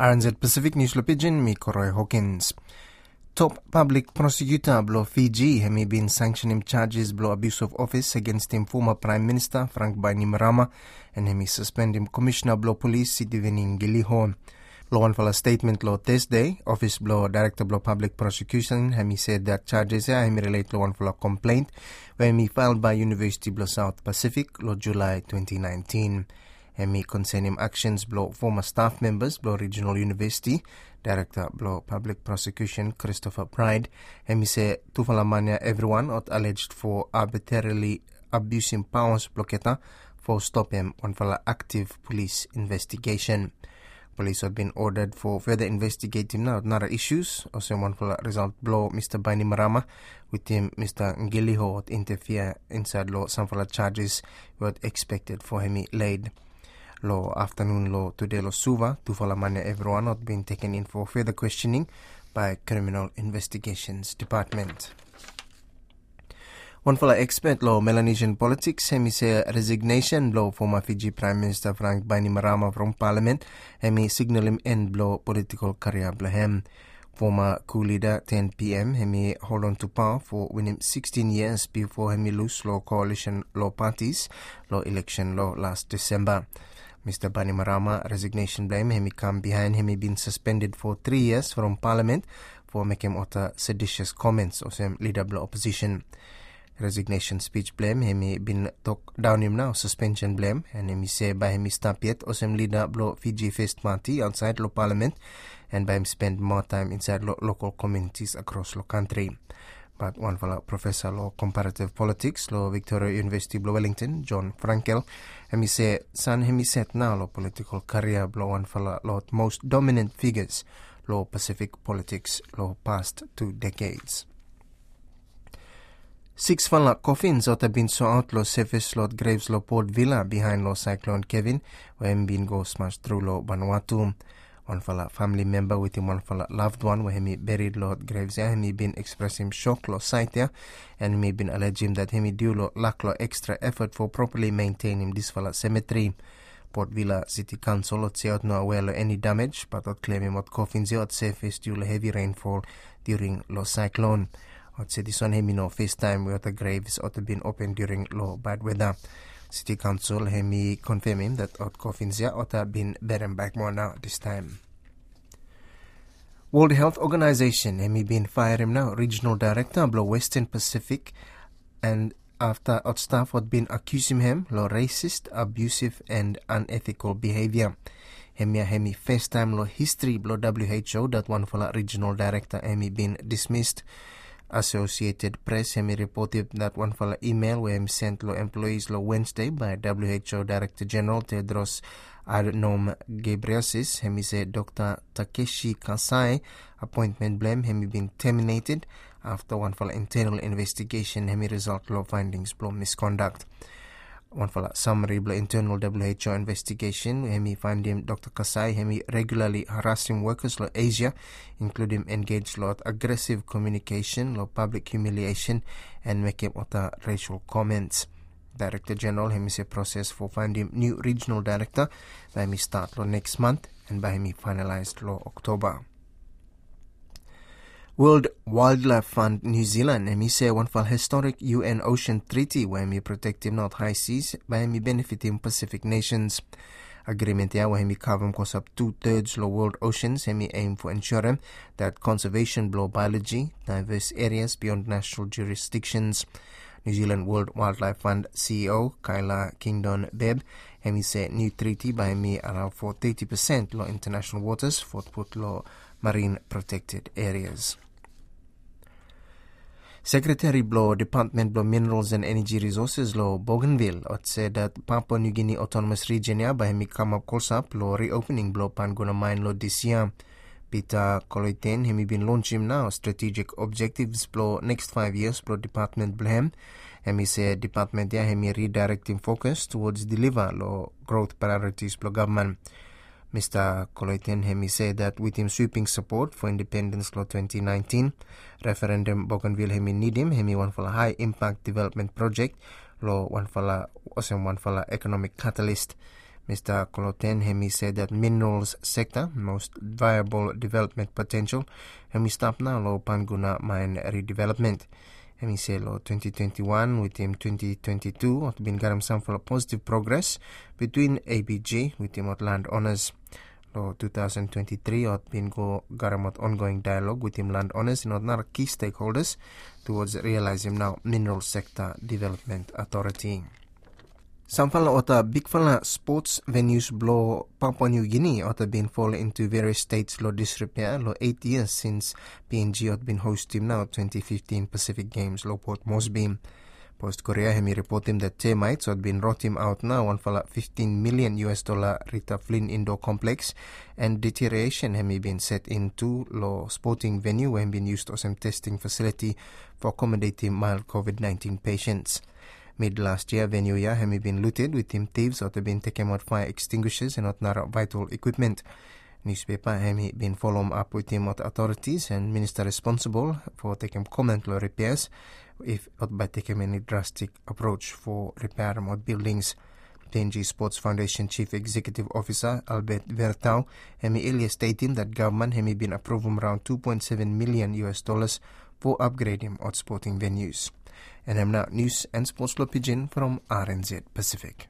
RNZ Pacific News lo pigeon mi Hawkins. Top public prosecutor Blo Fiji hemi been sanctioning charges Blo abuse of office against him former Prime Minister Frank Bainimarama and hemi suspend him Commissioner Blo Police Sitiveni Qiliho. Law and a statement law Thursday, Office Blow Director Blow Public Prosecution hemi said that charges hemi relate law and a complaint where hemi filed by University Blow South Pacific law July 2019. Hemi concerning actions blow former staff members blow Regional University Director blow Public Prosecution Christopher Pryde Hemi say tufalamania everyone out alleged for arbitrarily abusing powers blocketa for stop him on for active police investigation. Police have been ordered for further investigating now other issues. Also, one for result blow Mr. Bainimarama with him Mr. Qiliho interfere inside law some for charges were expected for him laid lo afternoon lo today lo suva tufalamania everyone not been taken in for further questioning by criminal investigations department. One for expert law Melanesian politics hemi say resignation law former Fiji Prime Minister Frank Bainimarama from Parliament hemi signal him end blow political career blahem former coup leader 10 PM hemi hold on to power for winning 16 years before hemi lose law coalition law parties law election law last December Mr. Bainimarama resignation blame him He come behind him he been suspended for three years from parliament for making utter seditious comments of leader of opposition. Resignation speech blame him He been talk down him now suspension blame and him say by him stop yet or some leader blow Fiji First Party outside lo parliament and by him spend more time inside lo local communities across the country. But one fellow professor law comparative politics law Victoria University Blue Wellington Jon Fraenkel and he say son hemi set now law political career blow one fellow law most dominant figures law Pacific politics law past two decades. Six fellow coffins have been so out law surface Lord Graves law Port Vila behind law Cyclone Kevin where been go smashed through law Vanuatu one fella family member with him one fella loved one where he buried Lord Graves and he been expressing shock lo sight there and he been alleging that he do lo lack lo extra effort for properly maintaining this fella cemetery. Port Vila City Council at say no aware of any damage but at claiming what coffins at surface due to heavy rainfall during lo cyclone. At say this one him no first time where the graves to been open during low bad weather. City Council hemi confirming that coffins ought have been buried back more now this time. World Health Organization hemi been fire now regional director of Western Pacific and after our staff had been accusing him of racist, abusive and unethical behavior. Hemi hemi first time lo history blo WHO that one for regional director hemi been dismissed. Associated Press hemi reported that one for email where him sent lo employees lo Wednesday by WHO Director General Tedros Adhanom Ghebreyesus. Hemi said Dr. Takeshi Kasai appointment blame hemi been terminated after one for internal investigation hemi result lo findings blow misconduct. One for a summary blo internal WHO investigation hemi find him Dr. Kasai hemi regularly harassing workers lo Asia including engaged lot aggressive communication lo public humiliation and making other racial comments. Director General hemi say process for finding new regional director by hemi start lo next month and by hemi finalized lo October. World Wildlife Fund New Zealand and say one for historic UN Ocean Treaty where me protecting North High Seas by me benefiting Pacific nations. Agreement where me cover cost up two thirds of world oceans me aim for ensuring that conservation blow biology, diverse areas beyond national jurisdictions. New Zealand World Wildlife Fund CEO Kayla Kingdon Bebb and me say new treaty by me allow for 30% law international waters for put law marine protected areas. Secretary Blow Department Blow Minerals and Energy Resources Law Bougainville said that Papua New Guinea Autonomous Region ya by Mikama Kolsap Law reopening Blow Panguna Mine this year. Peter Coloiten hemi been launching now strategic objectives blow next five years blow department blame. Hemi say department ya hemi redirecting focus towards deliver growth priorities blow government. Mr. Coloiten Hemi said that with him sweeping support for Independence Law 2019, referendum Bougainville Hemi need him, Hemi a high impact development project, law one for a awesome one for a economic catalyst. Mr. Koloten Hemi said that minerals sector most viable development potential Hemi stop now lo Panguna mine redevelopment. Hemi say lo 2021 with him 2022 at been garam some for positive progress between ABG with him at land owners. Lo 2023 at been go garamot ongoing dialogue with him land owners and other key stakeholders towards realizing now mineral sector development authority. Samfala ota big fala sports venues blow Papua New Guinea ota been fall into various states lo disrepair lo eight years since PNG had been hosting now 2015 Pacific Games lo Port Moresby. Post-Courier hemi reporting that termites had been rotting out now one fala 15 million US dollar Rita Flynn indoor complex and deterioration hemi been set into lo sporting venue when been used as a testing facility for accommodating mild COVID-19 patients. Mid last year, venue ya hemi been looted with him thieves out been taken out fire extinguishers and other vital equipment. Newspaper hemi been follow up with him at authorities and minister responsible for taking comment repairs if not by taking any drastic approach for repair of buildings. PNG Sports Foundation Chief Executive Officer Albert Veratau hemi earlier stating that government hemi been approving around 2.7 million US dollars for upgrading of sporting venues. And I'm now News and Sports Law Pigeon from RNZ Pacific.